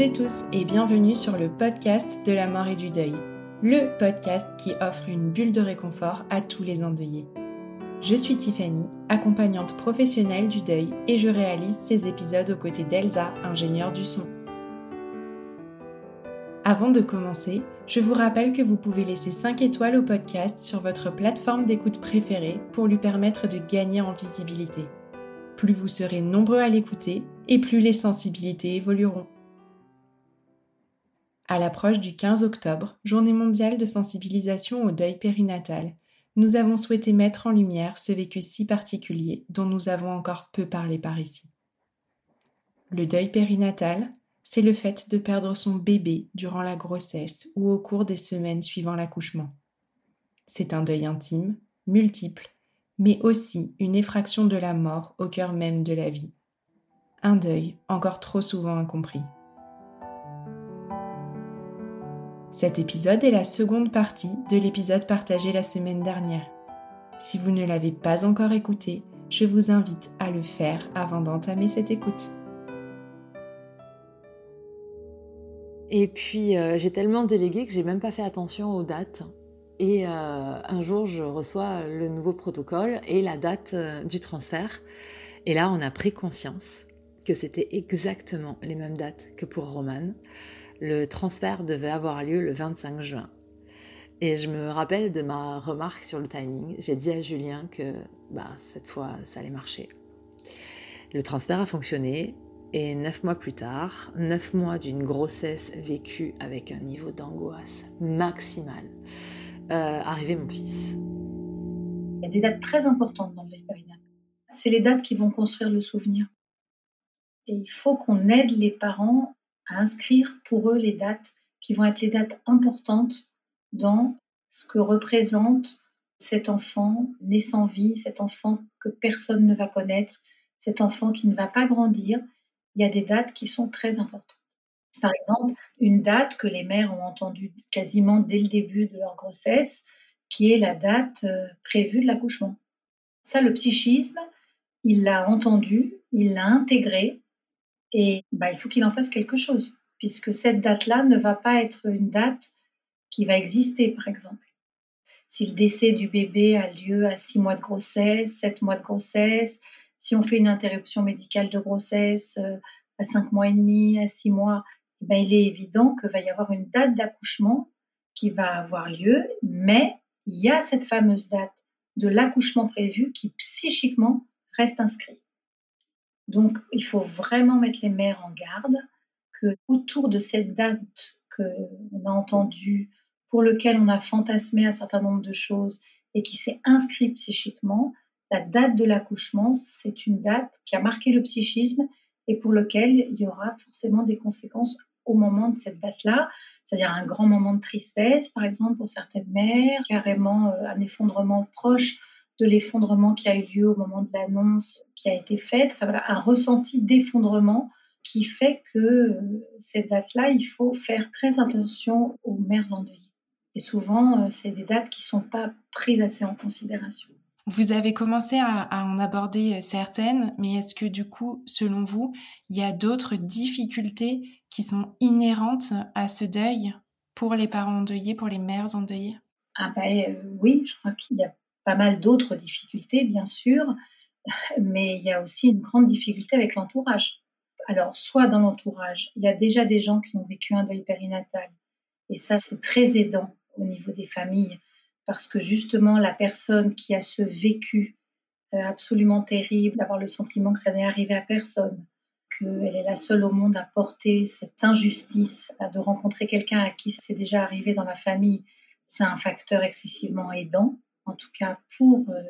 Et tous et bienvenue sur le podcast de la mort et du deuil, le podcast qui offre une bulle de réconfort à tous les endeuillés. Je suis Tiffany, accompagnante professionnelle du deuil et je réalise ces épisodes aux côtés d'Elsa, ingénieure du son. Avant de commencer, je vous rappelle que vous pouvez laisser 5 étoiles au podcast sur votre plateforme d'écoute préférée pour lui permettre de gagner en visibilité. Plus vous serez nombreux à l'écouter et plus les sensibilités évolueront. À l'approche du 15 octobre, journée mondiale de sensibilisation au deuil périnatal, nous avons souhaité mettre en lumière ce vécu si particulier dont nous avons encore peu parlé par ici. Le deuil périnatal, c'est le fait de perdre son bébé durant la grossesse ou au cours des semaines suivant l'accouchement. C'est un deuil intime, multiple, mais aussi une effraction de la mort au cœur même de la vie. Un deuil encore trop souvent incompris. Cet épisode est la seconde partie de l'épisode partagé la semaine dernière. Si vous ne l'avez pas encore écouté, je vous invite à le faire avant d'entamer cette écoute. Et puis euh, j'ai tellement délégué que j'ai même pas fait attention aux dates. Et euh, un jour, je reçois le nouveau protocole et la date euh, du transfert. Et là, on a pris conscience que c'était exactement les mêmes dates que pour Romane le transfert devait avoir lieu le 25 juin. Et je me rappelle de ma remarque sur le timing. J'ai dit à Julien que bah, cette fois, ça allait marcher. Le transfert a fonctionné et neuf mois plus tard, neuf mois d'une grossesse vécue avec un niveau d'angoisse maximal, euh, arrivait mon fils. Il y a des dates très importantes dans le périnatal. C'est les dates qui vont construire le souvenir. Et il faut qu'on aide les parents à inscrire pour eux les dates qui vont être les dates importantes dans ce que représente cet enfant né sans vie, cet enfant que personne ne va connaître, cet enfant qui ne va pas grandir. Il y a des dates qui sont très importantes. Par exemple, une date que les mères ont entendue quasiment dès le début de leur grossesse, qui est la date euh, prévue de l'accouchement. Ça, le psychisme, il l'a entendu, il l'a intégré, et bah, il faut qu'il en fasse quelque chose, puisque cette date-là ne va pas être une date qui va exister, par exemple. Si le décès du bébé a lieu à six mois de grossesse, sept mois de grossesse, si on fait une interruption médicale de grossesse euh, à cinq mois et demi, à six mois, eh ben, il est évident qu'il va y avoir une date d'accouchement qui va avoir lieu, mais il y a cette fameuse date de l'accouchement prévu qui psychiquement reste inscrite. Donc, il faut vraiment mettre les mères en garde que autour de cette date qu'on a entendue, pour lequel on a fantasmé un certain nombre de choses et qui s'est inscrit psychiquement, la date de l'accouchement, c'est une date qui a marqué le psychisme et pour lequel il y aura forcément des conséquences au moment de cette date-là, c'est-à-dire un grand moment de tristesse, par exemple, pour certaines mères, carrément euh, un effondrement proche de l'effondrement qui a eu lieu au moment de l'annonce qui a été faite, enfin, voilà, un ressenti d'effondrement qui fait que euh, cette date-là, il faut faire très attention aux mères endeuillées. Et souvent, euh, c'est des dates qui ne sont pas prises assez en considération. Vous avez commencé à, en aborder euh, certaines, mais est-ce que du coup, selon vous, il y a d'autres difficultés qui sont inhérentes à ce deuil pour les parents endeuillés, pour les mères endeuillées? Ah ben oui, je crois qu'il y a pas mal d'autres difficultés, bien sûr, mais il y a aussi une grande difficulté avec l'entourage. alors, soit dans l'entourage, il y a déjà des gens qui ont vécu un deuil périnatal. Et ça, c'est très aidant au niveau des familles, parce que justement, la personne qui a ce vécu euh, absolument terrible, d'avoir le sentiment que ça n'est arrivé à personne, qu'elle est la seule au monde à porter cette injustice, de rencontrer quelqu'un à qui c'est déjà arrivé dans la famille, c'est un facteur excessivement aidant, en tout cas pour euh,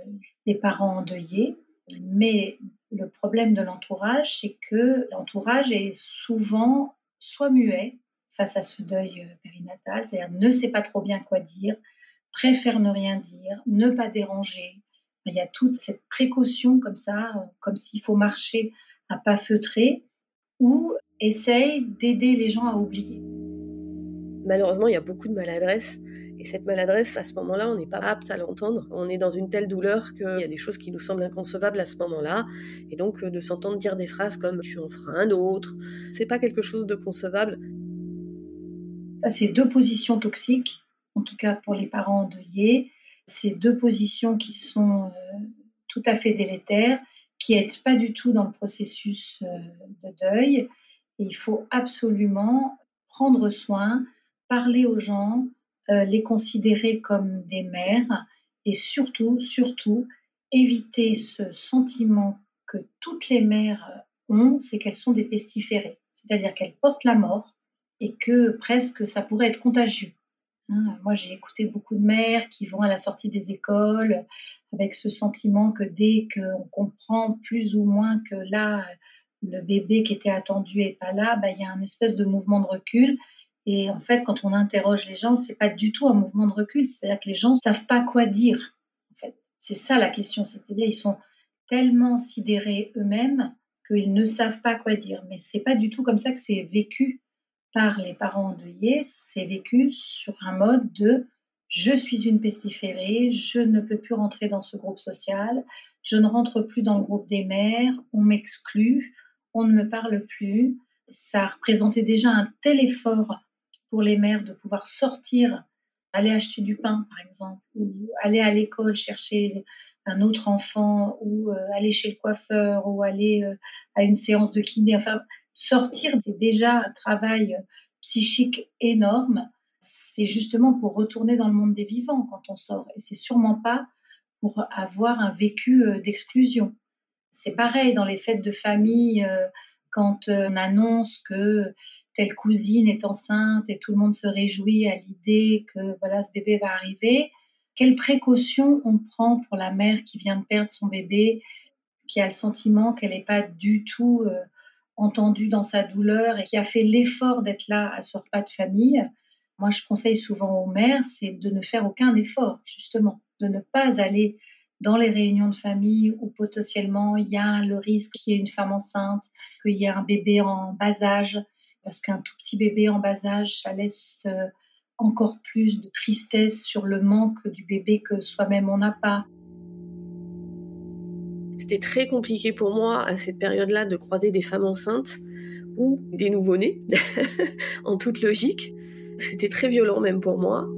les parents endeuillés. Mais le problème de l'entourage, c'est que l'entourage est souvent soit muet face à ce deuil euh, périnatal, c'est-à-dire ne sait pas trop bien quoi dire, préfère ne rien dire, ne pas déranger. Il y a toute cette précaution comme ça, euh, comme s'il faut marcher à pas feutré, ou essaye d'aider les gens à oublier. Malheureusement, il y a beaucoup de maladresse et cette maladresse, à ce moment-là, on n'est pas apte à l'entendre. On est dans une telle douleur qu'il y a des choses qui nous semblent inconcevables à ce moment-là. Et donc, euh, de s'entendre dire des phrases comme tu en feras un autre, c'est pas quelque chose de concevable. Ça, c'est deux positions toxiques, en tout cas pour les parents endeuillés. C'est deux positions qui sont euh, tout à fait délétères, qui n'aident pas du tout dans le processus euh, de deuil. Et il faut absolument prendre soin, parler aux gens, euh, les considérer comme des mères et surtout, surtout, éviter ce sentiment que toutes les mères ont, c'est qu'elles sont des pestiférées, c'est-à-dire qu'elles portent la mort et que presque ça pourrait être contagieux. Hein, moi, j'ai écouté beaucoup de mères qui vont à la sortie des écoles avec ce sentiment que dès qu'on comprend plus ou moins que là, le bébé qui était attendu est pas là, bah, il y a un espèce de mouvement de recul et en fait, quand on interroge les gens, c'est pas du tout un mouvement de recul. C'est-à-dire que les gens savent pas quoi dire. En fait, c'est ça la question. C'est-à-dire ils sont tellement sidérés eux-mêmes qu'ils ne savent pas quoi dire. Mais c'est pas du tout comme ça que c'est vécu par les parents endeuillés. C'est vécu sur un mode de je suis une pestiférée, je ne peux plus rentrer dans ce groupe social, je ne rentre plus dans le groupe des mères, on m'exclut, on ne me parle plus. Ça représentait déjà un tel effort pour les mères de pouvoir sortir, aller acheter du pain, par exemple, ou aller à l'école chercher un autre enfant, ou euh, aller chez le coiffeur, ou aller euh, à une séance de kiné. Enfin, sortir, c'est déjà un travail psychique énorme. C'est justement pour retourner dans le monde des vivants quand on sort. Et c'est sûrement pas pour avoir un vécu euh, d'exclusion. C'est pareil dans les fêtes de famille, quand on annonce que telle cousine est enceinte et tout le monde se réjouit à l'idée que voilà ce bébé va arriver. Quelles précautions on prend pour la mère qui vient de perdre son bébé, qui a le sentiment qu'elle n'est pas du tout euh, entendue dans sa douleur et qui a fait l'effort d'être là à ce repas de famille? Moi, je conseille souvent aux mères, c'est de ne faire aucun effort, justement, de ne pas aller dans les réunions de famille où potentiellement il y a le risque qu'il y ait une femme enceinte, qu'il y ait un bébé en bas âge parce qu'un tout petit bébé en bas âge, ça laisse euh, encore plus de tristesse sur le manque du bébé que soi-même on n'a pas. C'était très compliqué pour moi à cette période-là de croiser des femmes enceintes ou des nouveau-nés, en toute logique. C'était très violent même pour moi.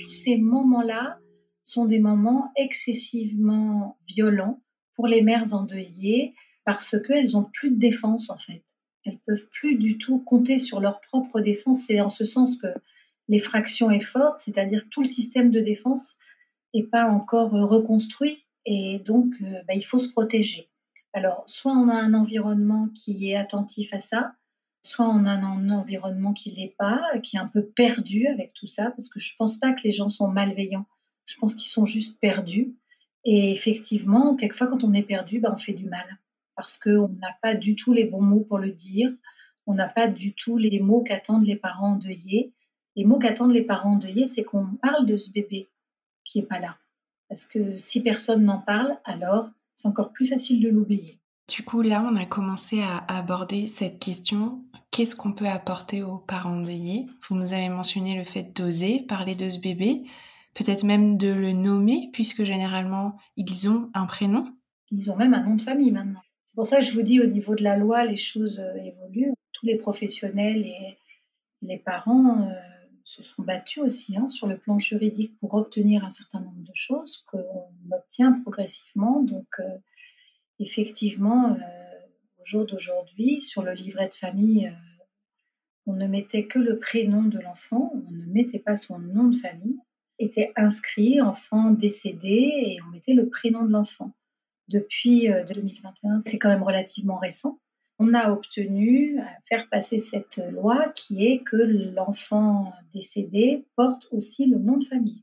Tous ces moments-là sont des moments excessivement violents pour les mères endeuillées parce qu'elles n'ont plus de défense en fait elles peuvent plus du tout compter sur leur propre défense. C'est en ce sens que l'effraction est forte, c'est-à-dire tout le système de défense n'est pas encore reconstruit et donc euh, bah, il faut se protéger. Alors, soit on a un environnement qui est attentif à ça, soit on a un environnement qui l'est pas, qui est un peu perdu avec tout ça, parce que je pense pas que les gens sont malveillants. Je pense qu'ils sont juste perdus. Et effectivement, quelquefois, quand on est perdu, bah, on fait du mal parce qu'on n'a pas du tout les bons mots pour le dire, on n'a pas du tout les mots qu'attendent les parents endeuillés. Les mots qu'attendent les parents endeuillés, c'est qu'on parle de ce bébé qui n'est pas là. Parce que si personne n'en parle, alors c'est encore plus facile de l'oublier. Du coup, là, on a commencé à aborder cette question. Qu'est-ce qu'on peut apporter aux parents endeuillés? Vous nous avez mentionné le fait d'oser parler de ce bébé, peut-être même de le nommer, puisque généralement, ils ont un prénom. Ils ont même un nom de famille maintenant. C'est pour ça que je vous dis, au niveau de la loi, les choses euh, évoluent. Tous les professionnels et les parents euh, se sont battus aussi hein, sur le plan juridique pour obtenir un certain nombre de choses qu'on obtient progressivement. Donc, euh, effectivement, au jour d'aujourd'hui, sur le livret de famille, on ne mettait que le prénom de l'enfant, on ne mettait pas son nom de famille, était inscrit enfant décédé et on mettait le prénom de l'enfant. Depuis 2021, euh, c'est quand même relativement récent. On a obtenu à faire passer cette loi qui est que l'enfant décédé porte aussi le nom de famille.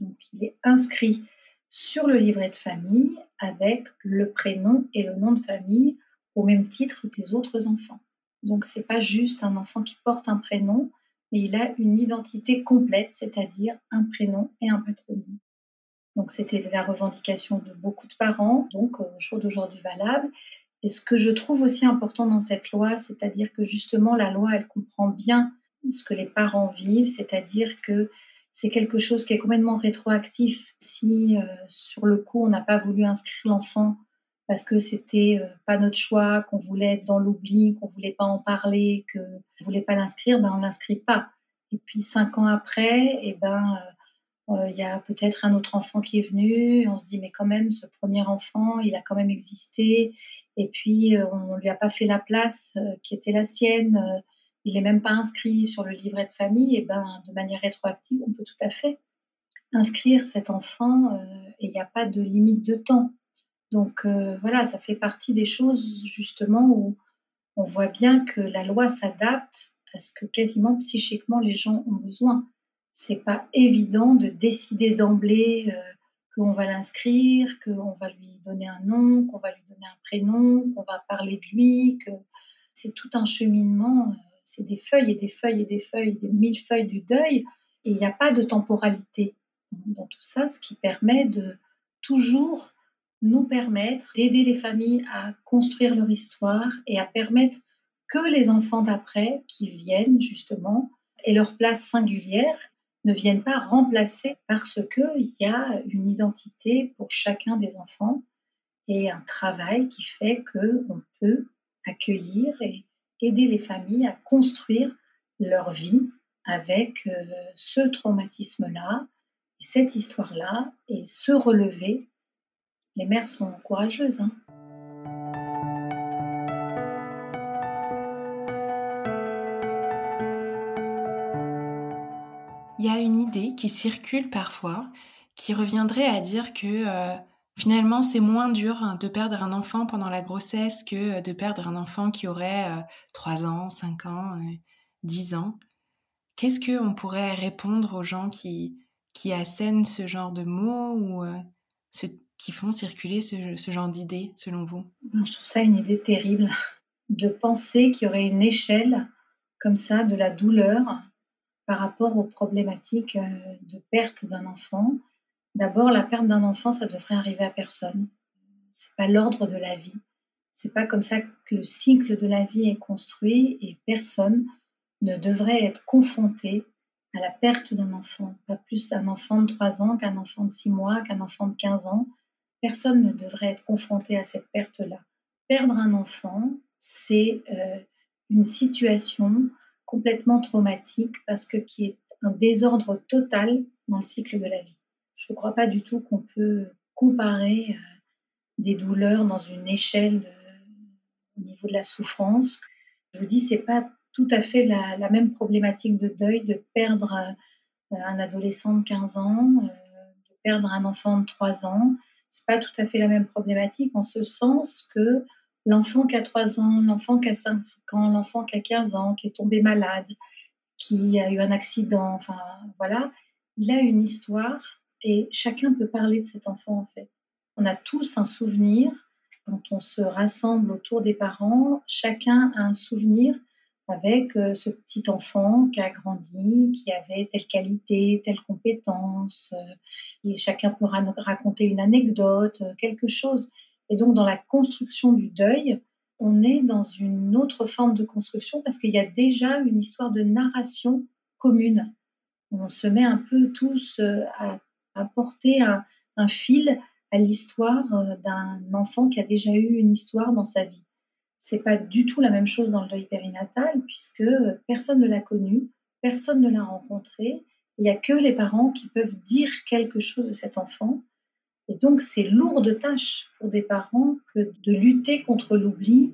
Donc il est inscrit sur le livret de famille avec le prénom et le nom de famille au même titre que les autres enfants. Donc c'est pas juste un enfant qui porte un prénom, mais il a une identité complète, c'est-à-dire un prénom et un patronyme. Donc c'était la revendication de beaucoup de parents, donc au jour d'aujourd'hui valable. Et ce que je trouve aussi important dans cette loi, c'est-à-dire que justement la loi, elle comprend bien ce que les parents vivent, c'est-à-dire que c'est quelque chose qui est complètement rétroactif. Si euh, sur le coup on n'a pas voulu inscrire l'enfant parce que c'était euh, pas notre choix, qu'on voulait être dans l'oubli, qu'on voulait pas en parler, que on voulait pas l'inscrire, ben on l'inscrit pas. Et puis cinq ans après, et eh ben euh, il y a peut-être un autre enfant qui est venu, on se dit mais quand même ce premier enfant, il a quand même existé, et puis on lui a pas fait la place qui était la sienne il n'est même pas inscrit sur le livret de famille, et ben de manière rétroactive, on peut tout à fait inscrire cet enfant euh, et il n'y a pas de limite de temps. Donc euh, voilà, ça fait partie des choses justement où on voit bien que la loi s'adapte à ce que quasiment psychiquement les gens ont besoin. C'est pas évident de décider d'emblée euh, qu'on va l'inscrire, qu'on va lui donner un nom, qu'on va lui donner un prénom, qu'on va parler de lui, que c'est tout un cheminement c'est des feuilles et des feuilles et des feuilles, des mille feuilles du deuil, et il n'y a pas de temporalité. Dans tout ça, ce qui permet de toujours nous permettre d'aider les familles à construire leur histoire et à permettre que les enfants d'après qui viennent justement et leur place singulière ne viennent pas remplacer parce qu'il y a une identité pour chacun des enfants et un travail qui fait qu'on peut accueillir et aider les familles à construire leur vie avec euh, ce traumatisme-là, cette histoire-là, et se relever. Les mères sont courageuses. Hein. Qui circule parfois qui reviendrait à dire que euh, Finalement, c'est moins dur hein, de perdre un enfant pendant la grossesse que euh, de perdre un enfant qui aurait 3 euh, ans, 5 ans, 10 euh, ans. Qu'est-ce qu'on pourrait répondre aux gens qui, qui assènent ce genre de mots ou qui font circuler ce, ce genre d'idées, selon vous? Je trouve ça une idée terrible de penser qu'il y aurait une échelle comme ça de la douleur par rapport aux problématiques de perte d'un enfant D'abord, la perte d'un enfant, ça devrait arriver à personne. C'est pas l'ordre de la vie. C'est pas comme ça que le cycle de la vie est construit et personne ne devrait être confronté à la perte d'un enfant. Pas plus un enfant de 3 ans qu'un enfant de 6 mois, qu'un enfant de 15 ans. Personne ne devrait être confronté à cette perte-là. Perdre un enfant, c'est euh, une situation complètement traumatique parce que qui est un désordre total dans le cycle de la vie. Je ne crois pas du tout qu'on peut comparer euh, des douleurs dans une échelle au niveau de la souffrance. Je vous dis, c'est pas tout à fait la, même problématique de deuil de perdre euh, un adolescent de 15 ans, euh, de perdre un enfant de 3 ans. C'est pas tout à fait la même problématique en ce sens que l'enfant qui a 3 ans, l'enfant qui a 5 ans, l'enfant qui a 15 ans, qui est tombé malade, qui a eu un accident, enfin voilà, il a une histoire et chacun peut parler de cet enfant en fait. On a tous un souvenir quand on se rassemble autour des parents. Chacun a un souvenir avec euh, ce petit enfant qui a grandi, qui avait telle qualité, telle compétence. Euh, et chacun peut raconter une anecdote, euh, quelque chose. Et donc dans la construction du deuil, on est dans une autre forme de construction parce qu'il y a déjà une histoire de narration commune. On se met un peu tous à apporter un, fil à l'histoire euh, d'un enfant qui a déjà eu une histoire dans sa vie. C'est pas du tout la même chose dans le deuil périnatal puisque personne ne l'a connu, personne ne l'a rencontré. Il n'y a que les parents qui peuvent dire quelque chose de cet enfant. Et donc, c'est lourde tâche pour des parents que de lutter contre l'oubli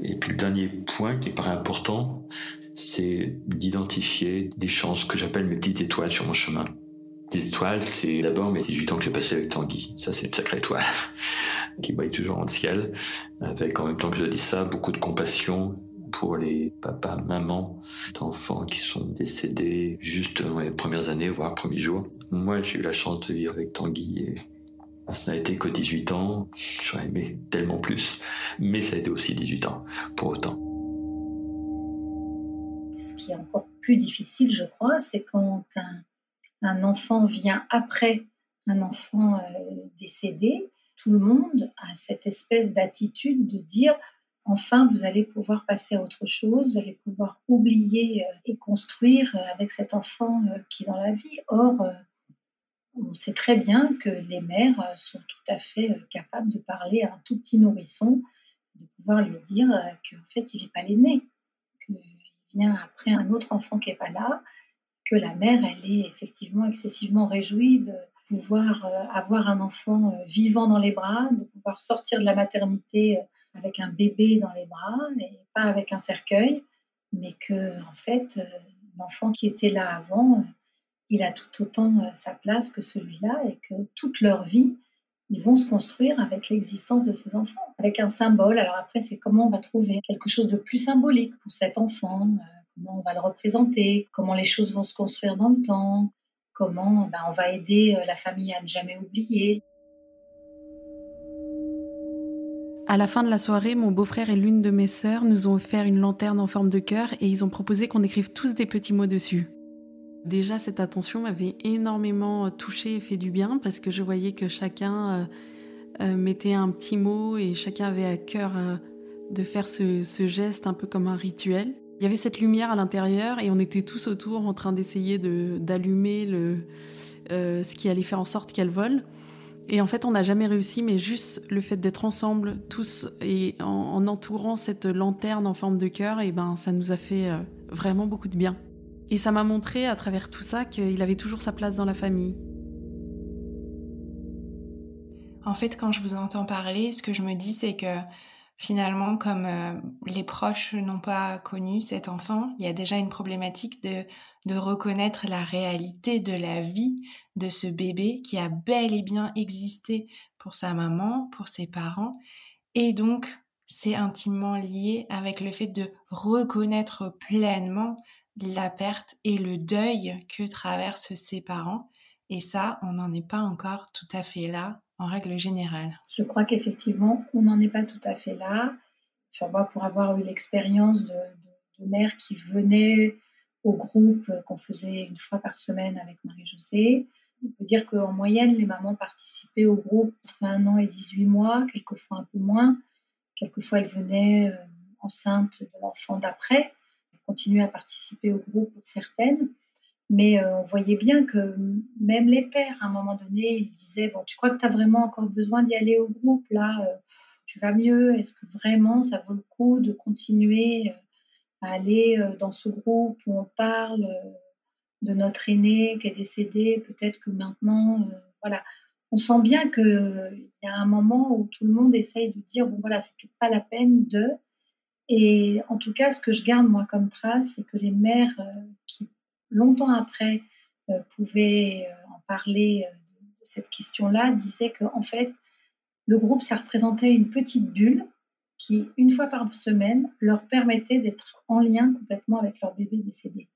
Et puis le dernier point qui paraît important, c'est d'identifier des chances que j'appelle mes petites étoiles sur mon chemin. Des étoiles, c'est d'abord mes 18 ans que j'ai passé avec Tanguy. Ça, c'est une sacrée étoile qui brille toujours dans le ciel. Avec, en même temps que je dis ça, beaucoup de compassion pour les papas, mamans d'enfants qui sont décédés juste dans les premières années, voire premiers jours. Moi, j'ai eu la chance de vivre avec Tanguy ça n'a été que 18 ans. J'aurais aimé tellement plus. Mais ça a été aussi 18 ans, pour autant. Ce qui est encore plus difficile, je crois, c'est quand un, enfant vient après un enfant euh, décédé, tout le monde a cette espèce d'attitude de dire enfin vous allez pouvoir passer à autre chose, vous allez pouvoir oublier euh, et construire euh, avec cet enfant qui est dans la vie. Or, on sait très bien que les mères euh, sont tout à fait euh, capables de parler à un tout petit nourrisson, de pouvoir lui dire euh, qu'en fait, il n'est pas l'aîné, qu'il vient après un autre enfant qui n'est pas là, que la mère, elle est effectivement excessivement réjouie de pouvoir avoir un enfant vivant dans les bras, de pouvoir sortir de la maternité avec un bébé dans les bras et pas avec un cercueil, mais que en fait, l'enfant qui était là avant il a tout autant euh, sa place que celui-là et que toute leur vie, ils vont se construire avec l'existence de ces enfants, avec un symbole. Alors après, c'est comment on va trouver quelque chose de plus symbolique pour cet enfant, euh, comment on va le représenter, comment les choses vont se construire dans le temps, comment ben, on va aider euh, la famille à ne jamais oublier. À la fin de la soirée, mon beau-frère et l'une de mes sœurs nous ont offert une lanterne en forme de cœur et ils ont proposé qu'on écrive tous des petits mots dessus. Déjà, cette attention m'avait énormément touchée et fait du bien parce que je voyais que chacun euh, euh, mettait un petit mot et chacun avait à cœur euh, de faire ce, geste un peu comme un rituel. Il y avait cette lumière à l'intérieur et on était tous autour en train d'essayer d'allumer le, ce qui allait faire en sorte qu'elle vole. Et en fait, on n'a jamais réussi, mais juste le fait d'être ensemble, tous, et en, en, entourant cette lanterne en forme de cœur, et ben, ça nous a fait vraiment beaucoup de bien. Et ça m'a montré à travers tout ça qu'il avait toujours sa place dans la famille. En fait, quand je vous entends parler, ce que je me dis, c'est que finalement, comme euh, les proches n'ont pas connu cet enfant, il y a déjà une problématique de, de reconnaître la réalité de la vie de ce bébé qui a bel et bien existé pour sa maman, pour ses parents. Et donc, c'est intimement lié avec le fait de reconnaître pleinement la perte et le deuil que traversent ses parents. Et ça, on n'en est pas encore tout à fait là en règle générale. Je crois qu'effectivement, on n'en est pas tout à fait là. Enfin, moi, pour avoir eu l'expérience de, mères qui venaient au groupe qu'on faisait une fois par semaine avec Marie-Josée, on peut dire qu'en moyenne, les mamans participaient au groupe entre un an et 18 mois, quelquefois un peu moins. Quelquefois, elles venaient euh, enceintes de l'enfant d'après continuer à participer au groupe pour certaines. Mais euh, on voyait bien que même les pères, à un moment donné, ils disaient Bon, tu crois que tu as vraiment encore besoin d'y aller au groupe Là, euh, tu vas mieux? Est-ce que vraiment ça vaut le coup de continuer euh, à aller dans ce groupe où on parle de notre aîné qui est décédé Peut-être que maintenant, voilà. On sent bien qu'il y a un moment où tout le monde essaye de dire Bon, voilà, c'est pas la peine de. Et en tout cas, ce que je garde moi comme trace, c'est que les mères qui, longtemps après, euh, pouvaient euh, en parler de cette question-là, disaient qu'en fait, le groupe, ça représentait une petite bulle qui, une fois par semaine, leur permettait d'être en lien complètement avec leur bébé décédé.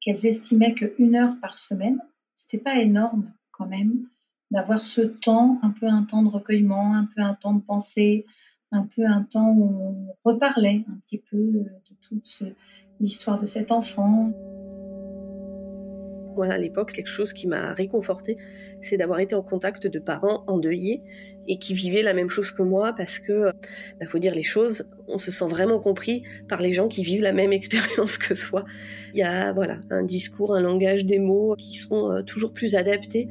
Qu'elles estimaient qu'une heure par semaine, c'était pas énorme quand même, d'avoir ce temps, un peu un temps de recueillement, un peu un temps de pensée, un peu un temps où on reparlait un petit peu euh, de toute l'histoire de cet enfant. Moi, à l'époque, quelque chose qui m'a réconfortée, c'est d'avoir été en contact de parents endeuillés et qui vivaient la même chose que moi parce que, il bah, faut dire les choses, on se sent vraiment compris par les gens qui vivent la même expérience que soi. Il y a voilà un discours, un langage des mots qui sont euh, toujours plus adaptés.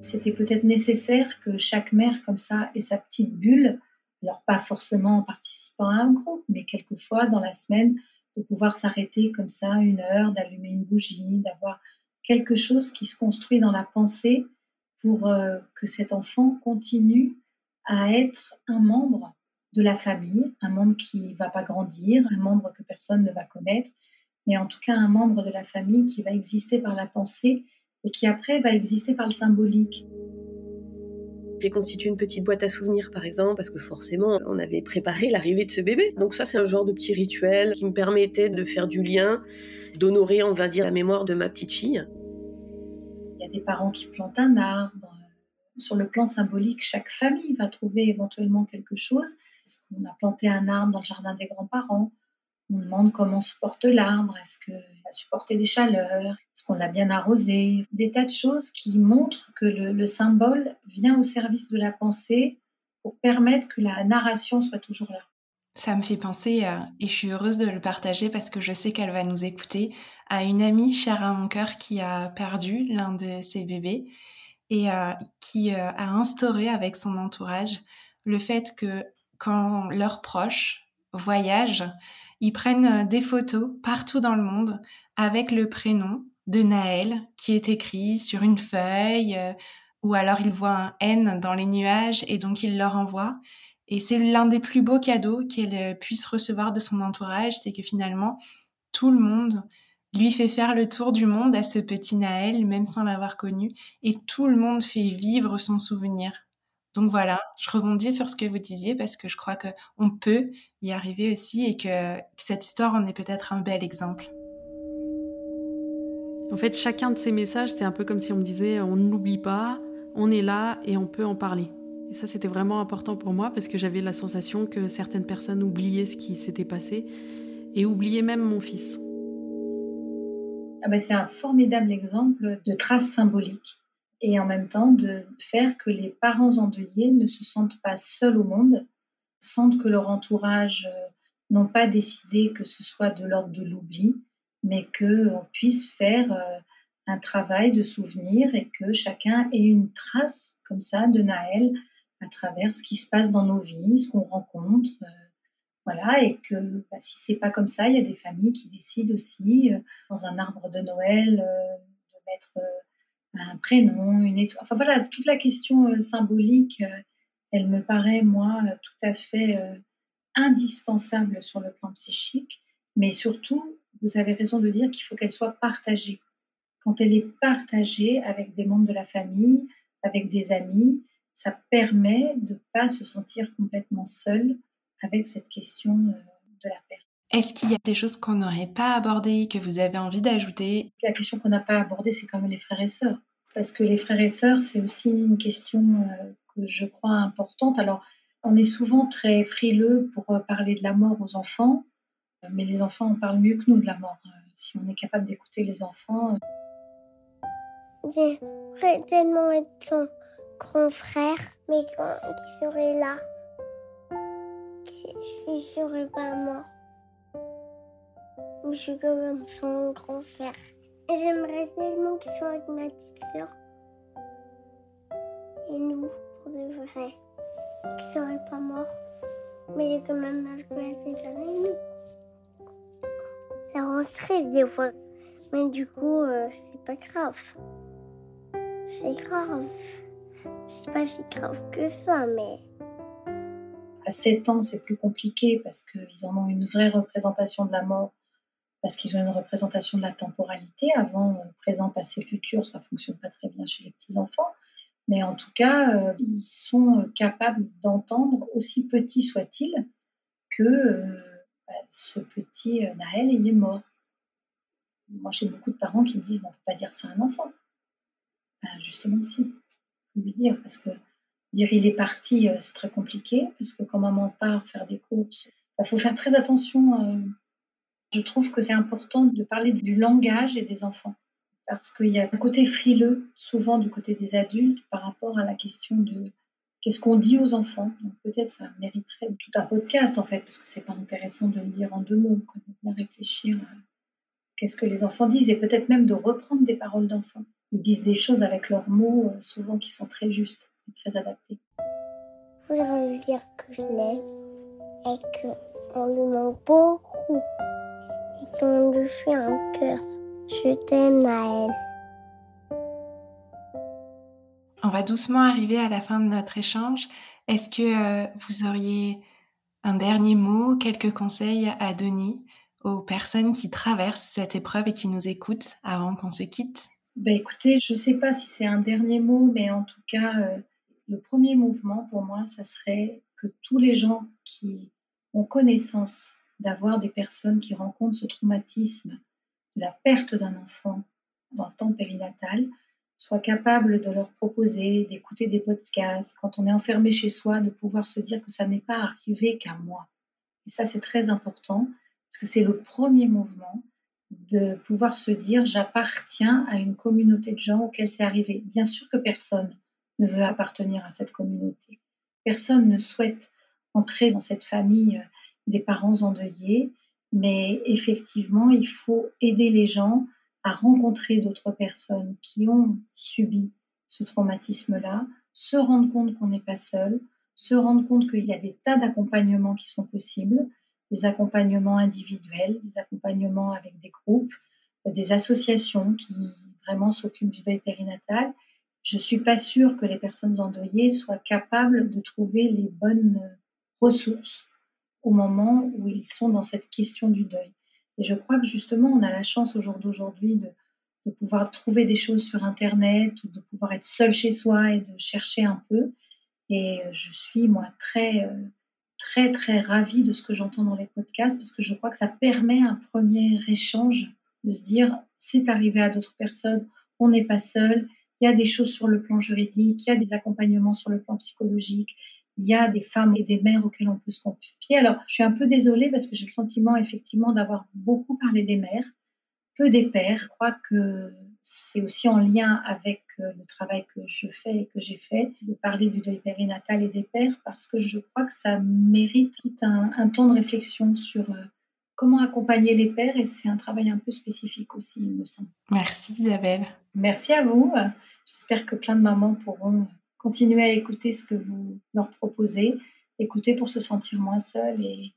C'était peut-être nécessaire que chaque mère comme ça ait sa petite bulle, alors pas forcément en participant à un groupe, mais quelquefois dans la semaine, de pouvoir s'arrêter comme ça une heure, d'allumer une bougie, d'avoir quelque chose qui se construit dans la pensée pour euh, que cet enfant continue à être un membre de la famille, un membre qui ne va pas grandir, un membre que personne ne va connaître, mais en tout cas un membre de la famille qui va exister par la pensée et qui après va exister par le symbolique. J'ai constitué une petite boîte à souvenirs, par exemple, parce que forcément, on avait préparé l'arrivée de ce bébé. Donc ça, c'est un genre de petit rituel qui me permettait de faire du lien, d'honorer, on va dire, la mémoire de ma petite fille. Il y a des parents qui plantent un arbre. Sur le plan symbolique, chaque famille va trouver éventuellement quelque chose. Qu'on a planté un arbre dans le jardin des grands-parents? On demande comment supporte l'arbre, est-ce qu'il a supporté des chaleurs, est-ce qu'on l'a bien arrosé, des tas de choses qui montrent que le, symbole vient au service de la pensée pour permettre que la narration soit toujours là. Ça me fait penser, euh, et je suis heureuse de le partager parce que je sais qu'elle va nous écouter, à une amie chère à mon cœur qui a perdu l'un de ses bébés et euh, qui euh, a instauré avec son entourage le fait que quand leurs proches voyagent, ils prennent euh, des photos partout dans le monde avec le prénom de Naël qui est écrit sur une feuille euh, ou alors ils voient un N dans les nuages et donc ils leur envoient. Et c'est l'un des plus beaux cadeaux qu'elle euh, puisse recevoir de son entourage, c'est que finalement tout le monde lui fait faire le tour du monde à ce petit Naël, même sans l'avoir connu, et tout le monde fait vivre son souvenir. Donc voilà, je rebondis sur ce que vous disiez parce que je crois qu'on peut y arriver aussi et que, cette histoire en est peut-être un bel exemple. En fait, chacun de ces messages, c'est un peu comme si on me disait on n'oublie pas, on est là et on peut en parler. Et ça, c'était vraiment important pour moi parce que j'avais la sensation que certaines personnes oubliaient ce qui s'était passé et oubliaient même mon fils. Ah ben, c'est un formidable exemple de trace symbolique et en même temps de faire que les parents endeuillés ne se sentent pas seuls au monde, sentent que leur entourage euh, n'ont pas décidé que ce soit de l'ordre de l'oubli, mais qu'on puisse faire euh, un travail de souvenir et que chacun ait une trace comme ça de Naël à travers ce qui se passe dans nos vies, ce qu'on rencontre. Euh, voilà, et que bah, si c'est pas comme ça, il y a des familles qui décident aussi, dans un arbre de Noël, de mettre un prénom, une étoile. Enfin voilà, toute la question euh, symbolique, euh, elle me paraît, moi, euh, tout à fait indispensable sur le plan psychique. Mais surtout, vous avez raison de dire qu'il faut qu'elle soit partagée. Quand elle est partagée avec des membres de la famille, avec des amis, ça permet de ne pas se sentir complètement seul avec cette question de la perte. Est-ce qu'il y a des choses qu'on n'aurait pas abordées, que vous avez envie d'ajouter? La question qu'on n'a pas abordée, c'est quand même les frères et sœurs. Parce que les frères et sœurs, c'est aussi une question euh, que je crois importante. Alors, on est souvent très frileux pour euh, parler de la mort aux enfants, euh, mais les enfants en parlent mieux que nous de la mort. Si on est capable d'écouter les enfants. J'aimerais tellement être son grand frère, mais qui serait là. Je ne serais pas mort je suis même son grand frère. Et j'aimerais tellement qu'il soit avec ma petite sœur. Et nous, pour de vrai. Qu'il serait pas mort. Mais il est quand même avec ma petite avec nous. Ça rentrait des fois. Mais du coup, euh, c'est pas grave. C'est grave. C'est pas si grave que ça, mais. À 7 ans, c'est plus compliqué parce qu'ils en ont une vraie représentation de la mort parce qu'ils ont une représentation de la temporalité, avant, euh, présent, passé, futur, ça fonctionne pas très bien chez les petits-enfants. Mais en tout cas, euh, ils sont euh, capables d'entendre, aussi petit soit-il, que bah, ce petit Naël, il est mort. Moi, j'ai beaucoup de parents qui me disent, on ne peut pas dire c'est un enfant. Ben, justement, si. faut lui dire, parce que dire il est parti, c'est très compliqué, parce que quand maman part faire des courses, il bah, faut faire très attention je trouve que c'est important de parler du langage et des enfants parce qu'il y a un côté frileux souvent du côté des adultes par rapport à la question de qu'est-ce qu'on dit aux enfants. Donc peut-être ça mériterait tout un podcast en fait parce que c'est pas intéressant de le dire en deux mots, quand bien réfléchir à qu'est-ce que les enfants disent et peut-être même de reprendre des paroles d'enfants. Ils disent des choses avec leurs mots euh, souvent qui sont très justes et très adaptés. Je voudrais lui dire que je l'aime et qu'on lui manque beaucoup on lui fait un cœur. Je t'aime, Naël. On va doucement arriver à la fin de notre échange. Est-ce que euh, vous auriez Un dernier mot, quelques conseils à donner aux personnes qui traversent cette épreuve et qui nous écoutent avant qu'on se quitte? Ben Écoutez, je ne sais pas si c'est un dernier mot, mais en tout cas, euh, le premier mouvement pour moi, ça serait que tous les gens qui ont connaissance d'avoir des personnes qui rencontrent ce traumatisme, la perte d'un enfant dans le temps périnatal, soient capables de leur proposer d'écouter des podcasts, quand on est enfermé chez soi, de pouvoir se dire que ça n'est pas arrivé qu'à moi. Et ça, c'est très important, parce que c'est le premier mouvement de pouvoir se dire j'appartiens à une communauté de gens auxquels c'est arrivé. Bien sûr que personne ne veut appartenir à cette communauté. Personne ne souhaite entrer dans cette famille euh, des parents endeuillés, mais effectivement, il faut aider les gens à rencontrer d'autres personnes qui ont subi ce traumatisme-là, se rendre compte qu'on n'est pas seul, se rendre compte qu'il y a des tas d'accompagnements qui sont possibles, des accompagnements individuels, des accompagnements avec des groupes, des associations qui vraiment s'occupent du deuil périnatal. Je suis pas sûre que les personnes endeuillées soient capables de trouver les bonnes ressources au moment où ils sont dans cette question du deuil. Et je crois que justement, on a la chance au jour d'aujourd'hui de, pouvoir trouver des choses sur Internet ou de pouvoir être seul chez soi et de chercher un peu. Et je suis, moi, très, euh, très, très ravie de ce que j'entends dans les podcasts parce que je crois que ça permet un premier échange de se dire, c'est arrivé à d'autres personnes, on n'est pas seul, il y a des choses sur le plan juridique, il y a des accompagnements sur le plan psychologique, il y a des femmes et des mères auxquelles on peut se confier. Alors, je suis un peu désolée parce que j'ai le sentiment effectivement d'avoir beaucoup parlé des mères, peu des pères. Je crois que c'est aussi en lien avec euh, le travail que je fais et que j'ai fait, de parler du deuil périnatal et des pères, parce que je crois que ça mérite tout un, temps de réflexion sur euh, comment accompagner les pères, et c'est un travail un peu spécifique aussi, il me semble. Merci Isabelle. Merci à vous. J'espère que plein de mamans pourront continuer à écouter ce que vous leur proposez, écouter pour se sentir moins seul et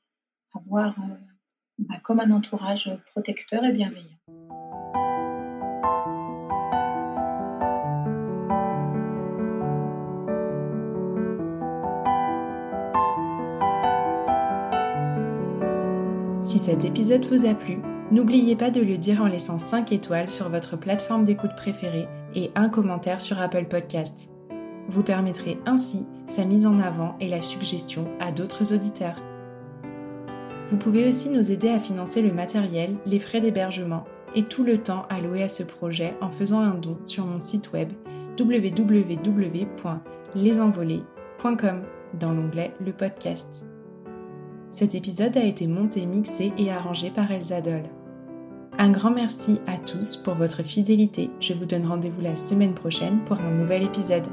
avoir euh, bah, comme un entourage protecteur et bienveillant. Si cet épisode vous a plu, n'oubliez pas de le dire en laissant 5 étoiles sur votre plateforme d'écoute préférée et un commentaire sur Apple Podcasts. Vous permettrez ainsi sa mise en avant et la suggestion à d'autres auditeurs. Vous pouvez aussi nous aider à financer le matériel, les frais d'hébergement et tout le temps alloué à ce projet en faisant un don sur mon site web www.lesenvolés.com dans l'onglet Le podcast. Cet épisode a été monté, mixé et arrangé par Elsa Doll. Un grand merci à tous pour votre fidélité. Je vous donne rendez-vous la semaine prochaine pour un nouvel épisode.